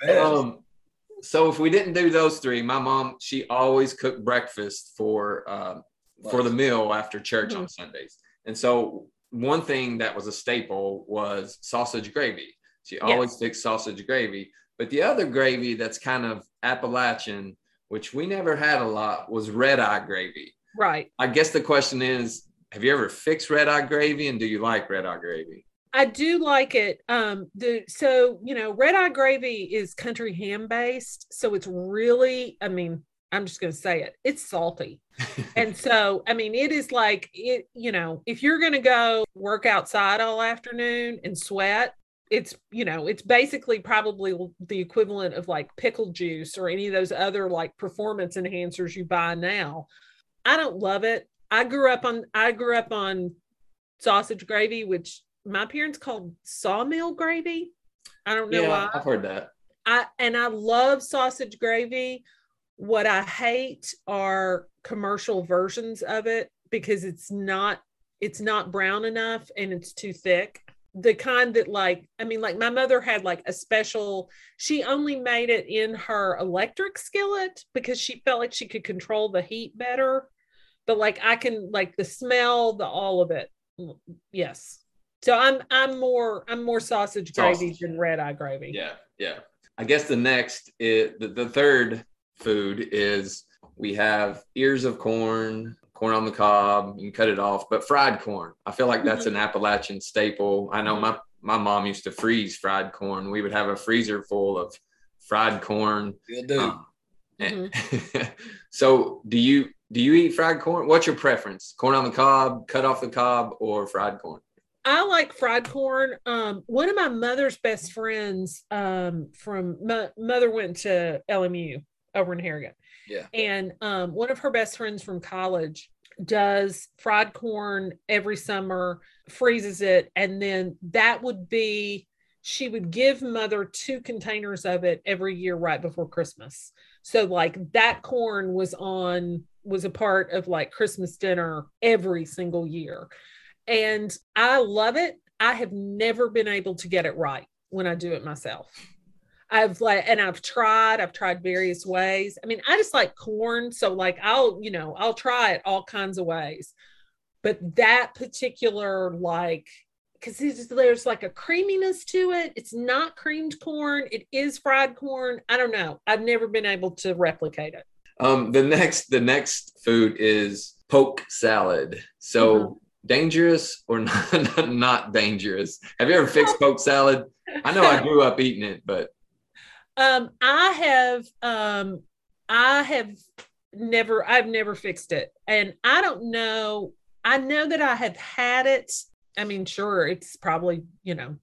Um, so if we didn't do those three, my mom she always cooked breakfast for uh, for the meal after church on Sundays. And so one thing that was a staple was sausage gravy. She always
Yes.
fixed sausage gravy. But the other gravy that's kind of Appalachian, which we never had a lot, was red eye gravy.
Right.
I guess the question is, have you ever fixed red eye gravy, and do you like red eye gravy?
I do like it. Um, the so you know, red eye gravy is country ham based, so it's really. I mean, I'm just going to say it. It's salty, and so I mean, it is like it. You know, if you're going to go work outside all afternoon and sweat, it's you know, it's basically probably the equivalent of like pickle juice or any of those other like performance enhancers you buy now. I don't love it. I grew up on. I grew up on sausage gravy, which my parents called sawmill gravy. I don't know
yeah,
why.
I've heard that.
I and I love sausage gravy. What I hate are commercial versions of it because it's not it's not brown enough and it's too thick. The kind that like I mean like my mother had like a special she only made it in her electric skillet because she felt like she could control the heat better. But like I can like the smell, the all of it. Mm, yes. So I'm I'm more I'm more sausage gravy
Sausage.
than red eye gravy.
Yeah, yeah. I guess the next is the, the third food is we have ears of corn, corn on the cob. You can cut it off, but fried corn. I feel like that's mm-hmm. an Appalachian staple. I know mm-hmm. my my mom used to freeze fried corn. We would have a freezer full of fried corn.
You'll do.
Um, and- mm-hmm. so do you do you eat fried corn? What's your preference? Corn on the cob, cut off the cob, or fried corn?
I like fried corn. Um, one of my mother's best friends um, from my mother went to LMU over in Harrogate.
Yeah.
And um, one of her best friends from college does fried corn every summer, freezes it, and then that would be she would give mother two containers of it every year right before Christmas. So like that corn was on was a part of like Christmas dinner every single year. And I love it. I have never been able to get it right when I do it myself. I've like, and I've tried, I've tried various ways. I mean, I just like corn. So, like, I'll, you know, I'll try it all kinds of ways. But that particular, like, because there's like a creaminess to it. It's not creamed corn, it is fried corn. I don't know. I've never been able to replicate it.
Um, the next the next food is poke salad. So
Mhm.
dangerous or not, not dangerous? Have you ever fixed poke salad? I know I grew up eating it, but
Um, I have um I have never I've never fixed it. And I don't know. I know that I have had it. I mean, sure, it's probably, you know,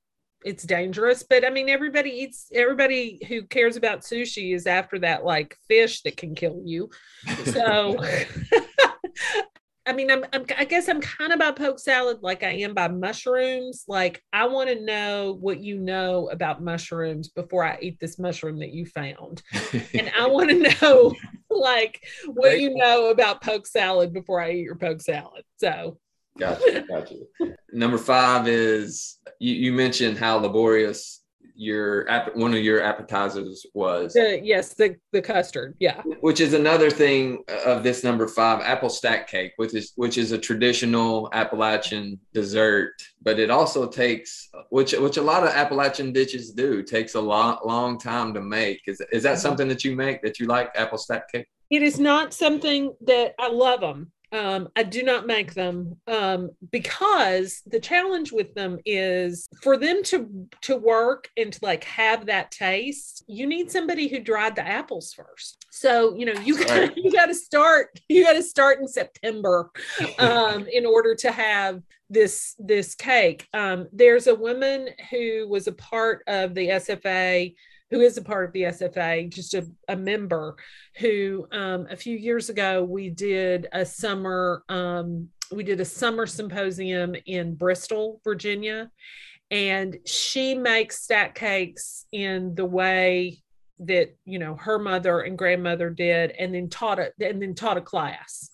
it's dangerous, but I mean everybody eats everybody who cares about sushi is after that like fish that can kill you. So I mean, I'm, I'm, I guess I'm kind of by poke salad like I am by mushrooms. Like, I want to know what you know about mushrooms before I eat this mushroom that you found. And I want to know, like, what you know about poke salad before I eat your poke salad. So,
gotcha, gotcha. Number five is you, you mentioned how laborious your one of your appetizers was.
the, yes, the, the custard. Yeah.
which is another thing of this number five apple stack cake which is which is a traditional appalachian dessert but it also takes which which a lot of appalachian dishes do takes a long long time to make is, is that mm-hmm. something that you make that you like apple stack cake
It is not something that I love them. Um, I do not make them um, because the challenge with them is for them to to work and to like have that taste. You need somebody who dried the apples first. So you know you got
Right.
you got to start you got to start in September um, in order to have this this cake. Um, there's a woman who was a part of the SFA who is a part of the SFA, just a, a member, who um, a few years ago we did a summer um, we did a summer symposium in Bristol, Virginia, and she makes stack cakes in the way that you know her mother and grandmother did, and then taught it and then taught a class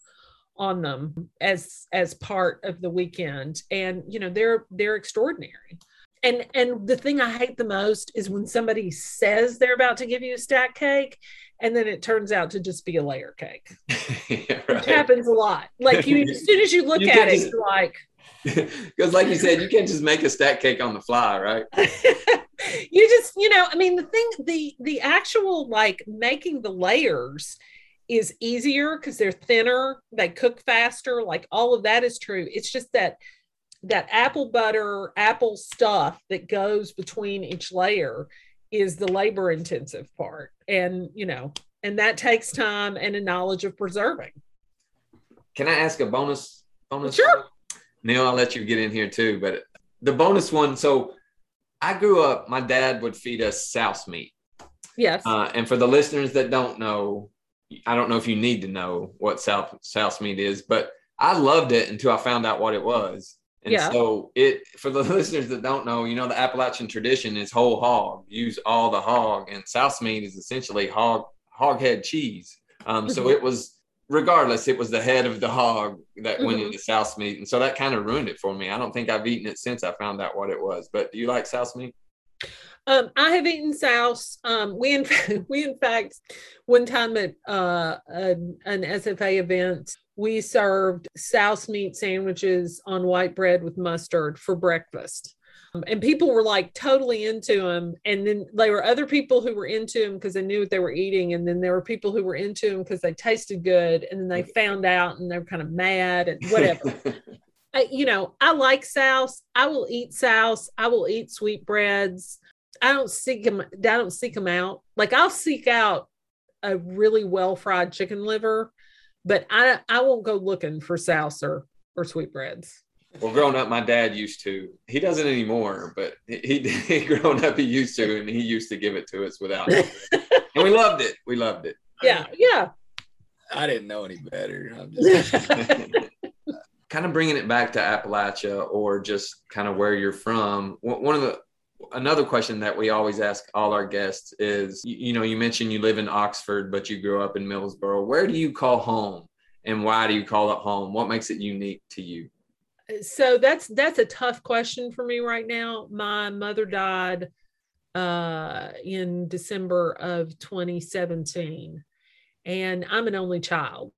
on them as as part of the weekend. And you know they're they're extraordinary and and the thing i hate the most is when somebody says they're about to give you a stack cake and then it turns out to just be a layer cake
yeah,
which
right.
happens a lot like you as soon as you look
You
at
can
it
just-
you're like
Because, like you said, you can't just make a stack cake on the fly, right?
you just you know i mean the thing the the actual like making the layers is easier because they're thinner they cook faster like all of that is true it's just that that apple butter apple stuff that goes between each layer is the labor intensive part and you know and that takes time and a knowledge of preserving
Can I ask a bonus? Bonus.
Sure.
Neil, I'll let you get in here too. But the bonus one. So, I grew up. My dad would feed us souse meat.
yes
Uh, and for the listeners that don't know, I don't know if you need to know what souse meat is, but I loved it until I found out what it was. And
Yeah.
so it for the listeners that don't know, you know, the Appalachian tradition is whole hog. Use all the hog, and souse meat is essentially hog hog head cheese. Um, so
Mhm.
it was regardless, it was the head of the hog that went
Mhm.
into souse meat, and so that kind of ruined it for me. I don't think I've eaten it since I found out what it was. But do you like souse meat?
Um, I have eaten souse. Um, we in we in fact one time at uh, an, an SFA event we served souse meat sandwiches on white bread with mustard for breakfast. Um, and people were like totally into them. And then there were other people who were into them because they knew what they were eating. And then there were people who were into them because they tasted good. And then they found out and they were kind of mad and whatever. I, you know, I like souse. I will eat souse. I will eat sweetbreads. I don't seek them. I don't seek them out. Like I'll seek out a really well fried chicken liver, but I I won't go looking for souse or or sweetbreads.
Well, growing up, my dad used to. He doesn't anymore, but he, he growing up, he used to, and he used to give it to us without. and we loved it. We loved it.
Yeah, yeah.
I didn't know any better. I'm just,
kind of bringing it back to Appalachia or just kind of where you're from. One one of the another question that we always ask all our guests is, you, know, you mentioned you live in Oxford, but you grew up in Middlesboro. Where do you call home, and why do you call it home? What makes it unique to you?
so that's that's a tough question for me right now. My mother died uh in December of 2017 and I'm an only child.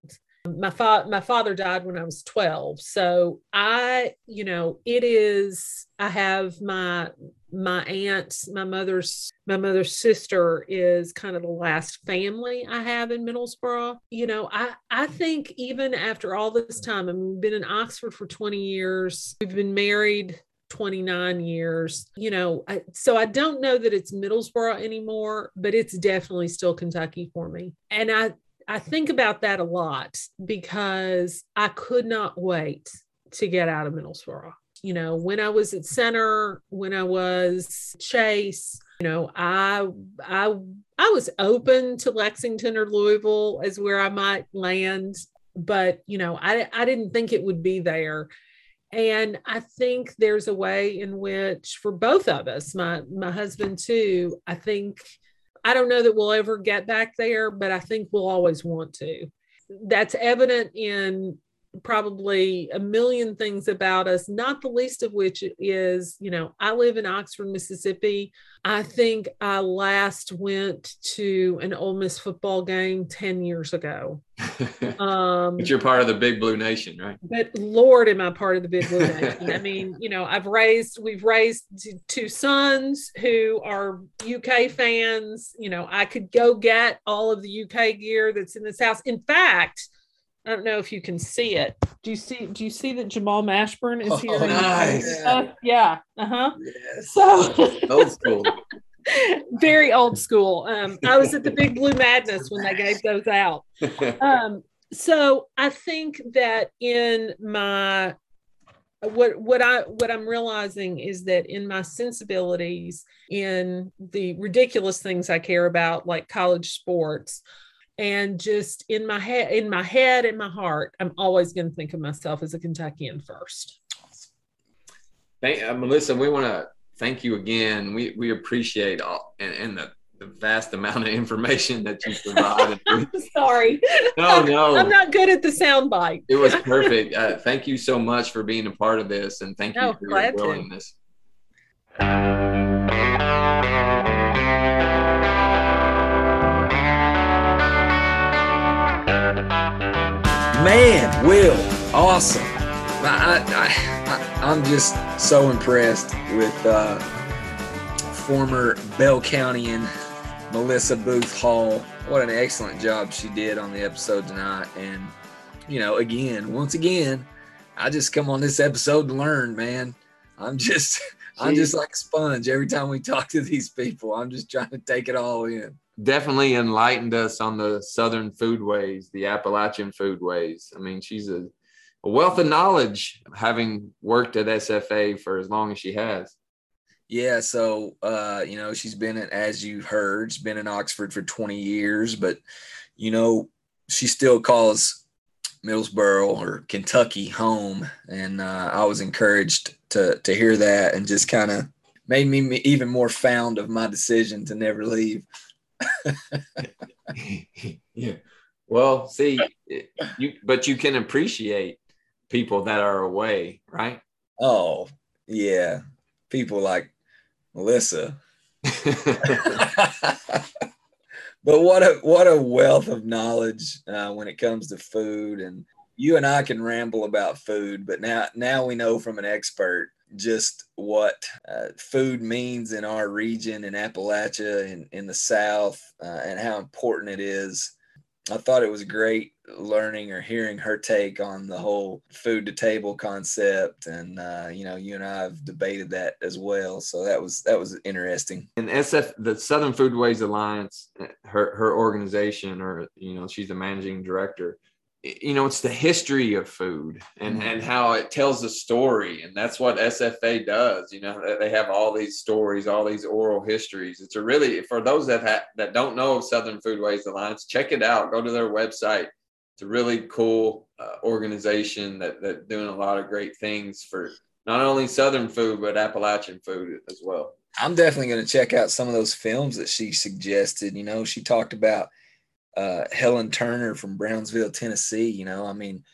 My fa- my father died when I was 12. So I, you know, it is I have my my aunt's my mother's my mother's sister is kind of the last family I have in Middlesboro. You know, I I think even after all this time, I mean, we've been in Oxford for 20 years. We've been married 29 years. You know, I, so I don't know that it's Middlesboro anymore, but it's definitely still Kentucky for me. And I I think about that a lot because I could not wait to get out of Middlesboro. You know, when I was at Centre, when I was Chase, you know, I I I was open to Lexington or Louisville as where I might land, but you know, I I didn't think it would be there. And I think there's a way in which for both of us, my my husband too, I think I don't know that we'll ever get back there, but I think we'll always want to. That's evident in probably a million things about us, not the least of which is, you know, I live in Oxford, Mississippi. I think I last went to an Ole Miss football game 10 years ago. Um,
but you're part of the Big Blue Nation, right?
but Lord, am I part of the Big Blue Nation? I mean, you know, I've raised, we've raised two sons who are UK fans. You know, I could go get all of the UK gear that's in this house. In fact, I don't know if you can see it. Do you see? Do you see that Jamal Mashburn is here?
Oh,
nice.
Uh, yeah. Uh huh.
Yes.
So
Old school.
very old school. Um, I was at the Big Blue Madness when they gave those out. Um, so I think that in my what what I what I'm realizing is that in my sensibilities, in the ridiculous things I care about, like college sports, and just in my head, in my head, in my heart, I'm always going to think of myself as a Kentuckian first.
Thank, uh, Melissa, we want to thank you again. We we appreciate all and, and the, the vast amount of information that you provided.
Sorry.
no, no,
I'm not good at the sound bite.
it was perfect. Uh, thank you so much for being a part of this, and thank you
Oh,
for your
glad to.
Man, Will, awesome. I, I, I, I'm just so impressed with uh, former Bell Countyan Melissa Booth Hall. What an excellent job she did on the episode tonight. And, you know, again, once again, I just come on this episode to learn, man. I'm just, I'm just like a sponge every time we talk to these people. I'm just trying to take it all in.
Definitely enlightened us on the Southern foodways, the Appalachian foodways. I mean, she's a, a wealth of knowledge, having worked at SFA for as long as she has.
Yeah, so uh, you know, she's been in, as you've heard, she's been in Oxford for 20 years, but you know, she still calls Middlesboro or Kentucky home. And uh, I was encouraged to to hear that and just kind of made me even more found of my decision to never leave.
yeah. Well, see, you but you can appreciate people that are away, right?
Oh, yeah. People like Melissa. but what a what a wealth of knowledge uh, when it comes to food and you and I can ramble about food but now now we know from an expert just what uh, food means in our region in Appalachia and in the South uh, and how important it is. I thought it was great learning or hearing her take on the whole food to table concept and uh, you know you and I have debated that as well so that was that was interesting
and SF, the Southern Foodways Alliance, her her organization, or you know, she's the managing director. You know, it's the history of food and
Mhm.
and how it tells a story, and that's what SFA does. You know, they have all these stories, all these oral histories. It's a really for those that ha- that don't know of Southern Foodways Alliance, check it out. Go to their website. It's a really cool uh, organization that that doing a lot of great things for not only Southern food but Appalachian food as well.
I'm definitely going to check out some of those films that she suggested. You know, she talked about uh, Helen Turner from Brownsville, Tennessee. You know, I mean,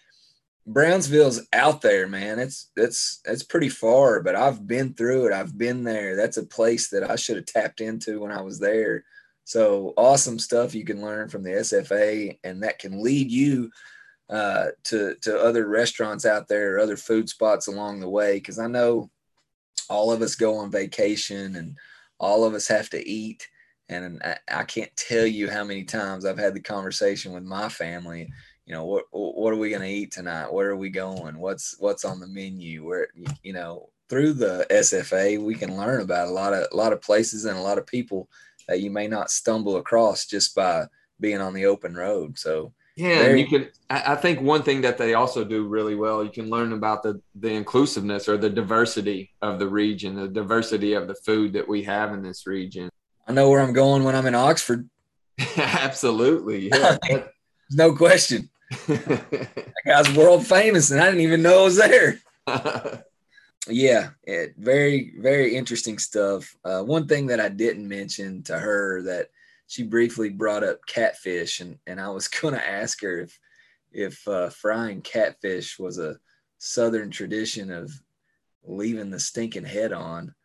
Brownsville's out there, man. It's it's it's pretty far, but I've been through it. I've been there. That's a place that I should have tapped into when I was there. So awesome stuff you can learn from the SFA, and that can lead you uh, to to other restaurants out there or other food spots along the way. Because I know all of us go on vacation and all of us have to eat. And I, I can't tell you how many times I've had the conversation with my family. You know, what what are we going to eat tonight? Where are we going? What's what's on the menu? Where you know through the SFA we can learn about a lot of a lot of places and a lot of people that you may not stumble across just by being on the open road. So
Yeah, and you can. I I think one thing that they also do really well, you can learn about the the inclusiveness or the diversity of the region, the diversity of the food that we have in this region.
I know where I'm going when I'm in Oxford.
Absolutely, yeah.
No question. That guy's world famous, and I didn't even know it was there. Yeah, it, very, very interesting stuff. Uh, one thing that I didn't mention to her that she briefly brought up catfish, and, and I was going to ask her if if uh, frying catfish was a southern tradition of leaving the stinking head on.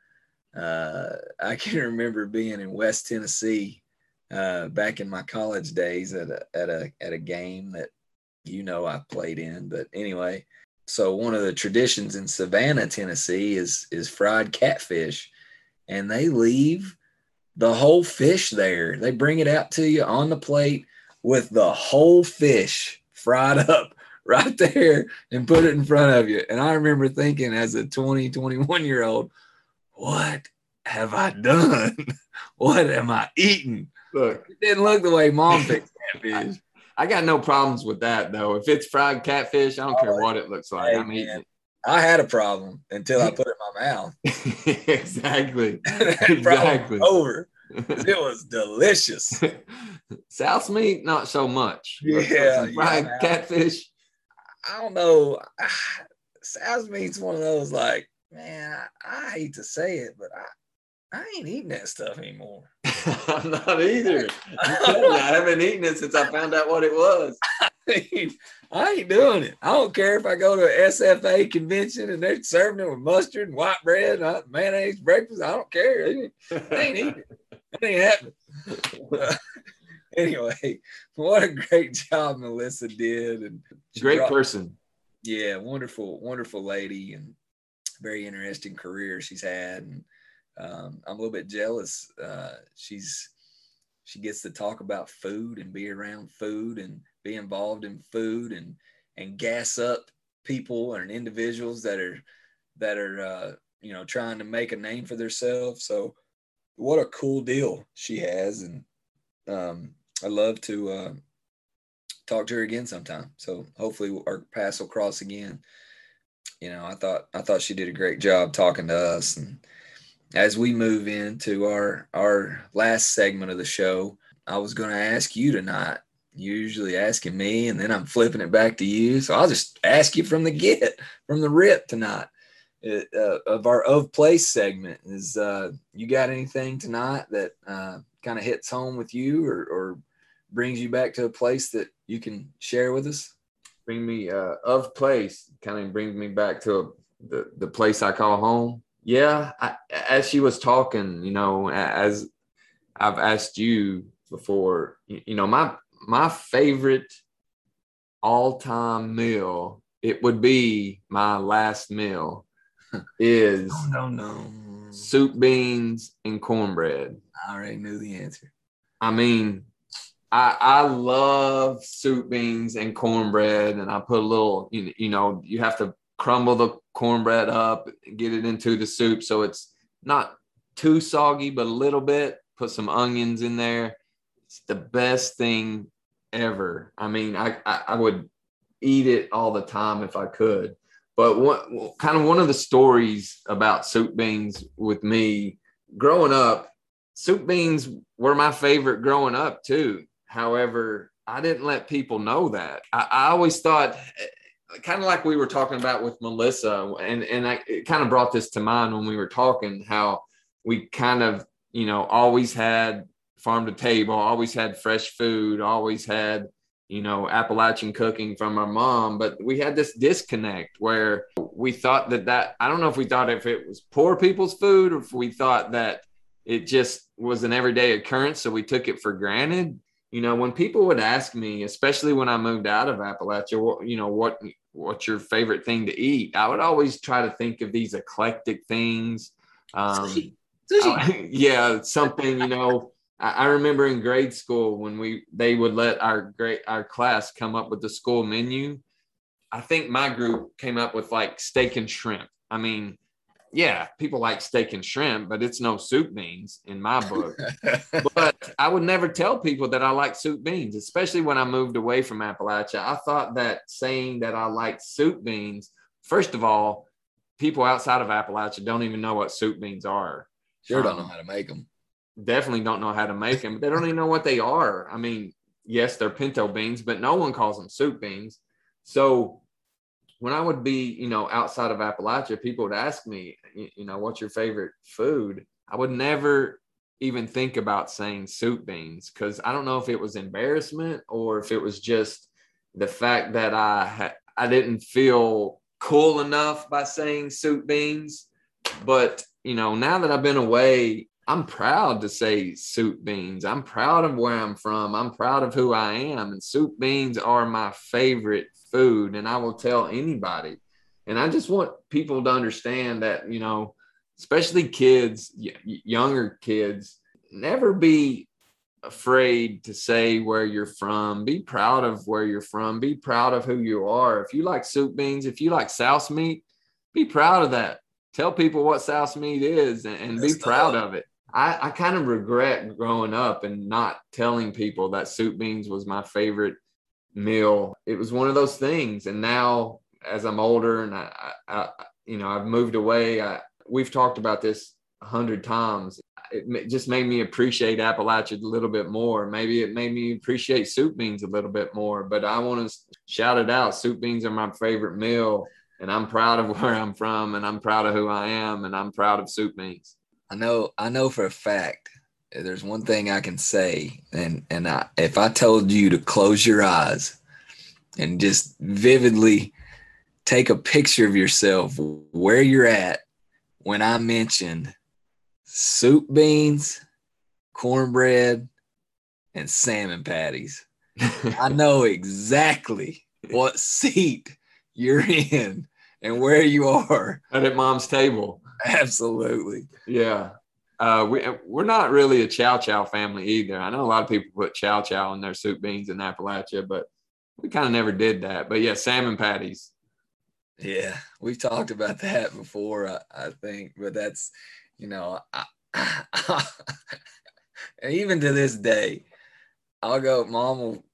Uh, I can remember being in West Tennessee uh, back in my college days at a at a at a game that you know I played in, but anyway so one of the traditions in Savannah, Tennessee is is fried catfish and they leave the whole fish there. They bring it out to you on the plate with the whole fish fried up right there and put it in front of you. And I remember thinking as a 20, 21 year old, what have I done? what am I eating?
Look,
It didn't look the way mom thinks catfish.
I got no problems with that though. If it's fried catfish, I don't care
Oh,
what it looks like.
hey,
I'm eating
man. I had a problem until I put it in my mouth.
exactly. Exactly.
over. It was delicious.
Souse meat, not so much.
Yeah,
fried
yeah.
catfish.
I don't know. Souse meat's one of those like, man, I, I hate to say it, but I, I ain't eating that stuff anymore.
I'm not either. I'm telling you, I haven't eaten it since I found out what it was.
I ain't doing it. I don't care if I go to a SFA convention and they're serving it with mustard and white bread and uh, mayonnaise breakfast. I don't care. I ain't, I ain't eating it. That ain't happening. anyway, what a great job Melissa did. And
Great
brought-
person.
yeah, wonderful, wonderful lady and very interesting career she's had. And um, I'm a little bit jealous. Uh, she's she gets to talk about food and be around food and be involved in food and and gas up people and individuals that are that are uh, you know trying to make a name for themselves. So what a cool deal she has, and um, I love to uh, talk to her again sometime. So hopefully our paths will cross again. You know, I thought I thought she did a great job talking to us, and as we move into our our last segment of the show, I was going to ask you tonight. You're usually asking me, and then I'm flipping it back to you. So I'll just ask you from the get, from the rip tonight. It, uh, of our of place segment is uh, you got anything tonight that uh, kind of hits home with you or, or brings you back to a place that you can share with us?
Bring me uh, of place. Kind of brings me back to a, the the place I call home. Yeah, I, as she was talking, you know, as I've asked you before, you, you know, my my favorite all time meal it would be my last meal is
no, no.
soup beans and cornbread.
I already knew the answer.
I mean, I I love soup beans and cornbread, and I put a little, you, know, you have to crumble the cornbread up, get it into the soup so it's not too soggy, but a little bit. Put some onions in there. It's the best thing ever. I mean, I I, I would eat it all the time if I could. But what kind of one of the stories about soup beans with me growing up, soup beans were my favorite growing up too. However, I didn't let people know that. I, I always thought, kind of like we were talking about with Melissa, and and I, it kind of brought this to mind when we were talking how we kind of you know always had farm to table, always had fresh food, always had you know Appalachian cooking from our mom, but we had this disconnect where we thought that that I don't know if we thought if it was poor people's food or if we thought that it just was an everyday occurrence, so we took it for granted. You know, when people would ask me, especially when I moved out of Appalachia, what, you know, what what's your favorite thing to eat? I would always try to think of these eclectic things. Um,
Sushi. Sushi.
yeah, something you know. I, I remember in grade school when we they would let our great our class come up with the school menu. I think my group came up with like steak and shrimp. I mean, yeah, people like steak and shrimp, but it's no soup beans in my book. but I would never tell people that I like soup beans, especially when I moved away from Appalachia. I thought that saying that I like soup beans, first of all, people outside of Appalachia don't even know what soup beans are.
sure don't um, know how to make them.
Definitely don't know how to make them. They don't even know what they are. I mean, yes, they're pinto beans, but no one calls them soup beans. So when I would be, you know, outside of Appalachia, people would ask me, you, know, what's your favorite food? I would never even think about saying soup beans because I don't know if it was embarrassment or if it was just the fact that I I didn't feel cool enough by saying soup beans. But you know, now that I've been away, I'm proud to say soup beans. I'm proud of where I'm from. I'm proud of who I am. And soup beans are my favorite food. And I will tell anybody. And I just want people to understand that, you know, especially kids, younger kids, never be afraid to say where you're from. Be proud of where you're from. Be proud of who you are. If you like soup beans, if you like souse meat, be proud of that. Tell people what souse meat is and, and be proud of it. I, I kind of regret growing up and not telling people that soup beans was my favorite meal. It was one of those things. And now, as I'm older and I, I, I you know, I've moved away. I, we've talked about this a hundred times. It just made me appreciate Appalachia a little bit more. Maybe it made me appreciate soup beans a little bit more. But I want to shout it out. Soup beans are my favorite meal, and I'm proud of where I'm from, and I'm proud of who I am, and I'm proud of soup beans.
I know. I know for a fact. There's one thing I can say, and and I, if I told you to close your eyes and just vividly take a picture of yourself where you're at when I mentioned soup beans, cornbread, and salmon patties. I know exactly what seat you're in and where you are.
And at mom's table.
Absolutely.
Yeah. Uh, we, we're not really a chow chow family either. I know a lot of people put chow chow in their soup beans in Appalachia, but we kind of never did that. But yeah, salmon patties.
Yeah, we've talked about that before, I, I think, but that's, you know, I, I, even to this day, I'll go, mom will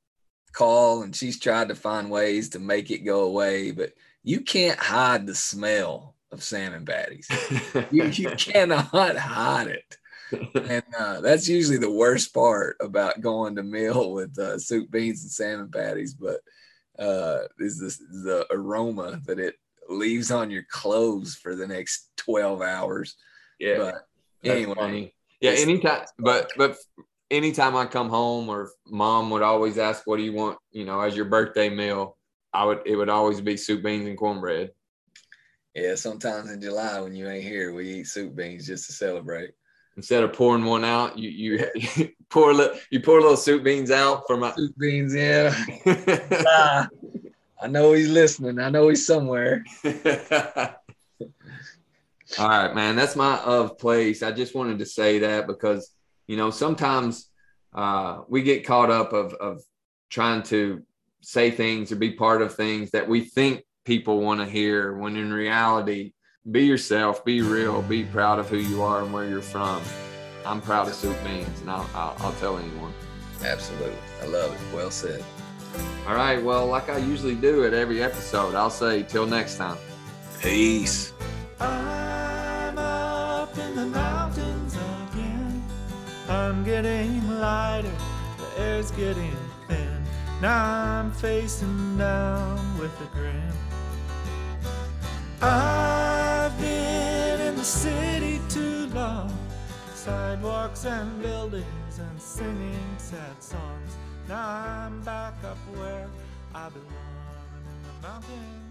call and she's tried to find ways to make it go away, but you can't hide the smell of salmon patties. you, you cannot hide it. and uh, that's usually the worst part about going to meal with uh, soup beans and salmon patties. But uh, is this the aroma that it leaves on your clothes for the next 12 hours.
Yeah. But anyway, funny. yeah, anytime, but, but anytime I come home or mom would always ask, what do you want, you know, as your birthday meal? I would, it would always be soup beans and cornbread.
Yeah. Sometimes in July when you ain't here, we eat soup beans just to celebrate
instead of pouring one out, you you, you pour li- you pour a little soup beans out for my
soup beans. Yeah, ah, I know he's listening. I know he's somewhere.
All right, man. That's my of place. I just wanted to say that because you know sometimes uh, we get caught up of of trying to say things or be part of things that we think people want to hear when in reality be yourself, be real, be proud of who you are and where you're from. I'm proud of soup beans, and I'll, I'll, I'll tell anyone.
Absolutely. I love it. Well said.
All right. Well, like I usually do at every episode, I'll say till next time.
Peace.
I'm up in the mountains again. I'm getting lighter, the air's getting thin. Now I'm facing down with a grin. I've been in the city too long. Sidewalks and buildings and singing sad songs. Now I'm back up where I belong in the mountains.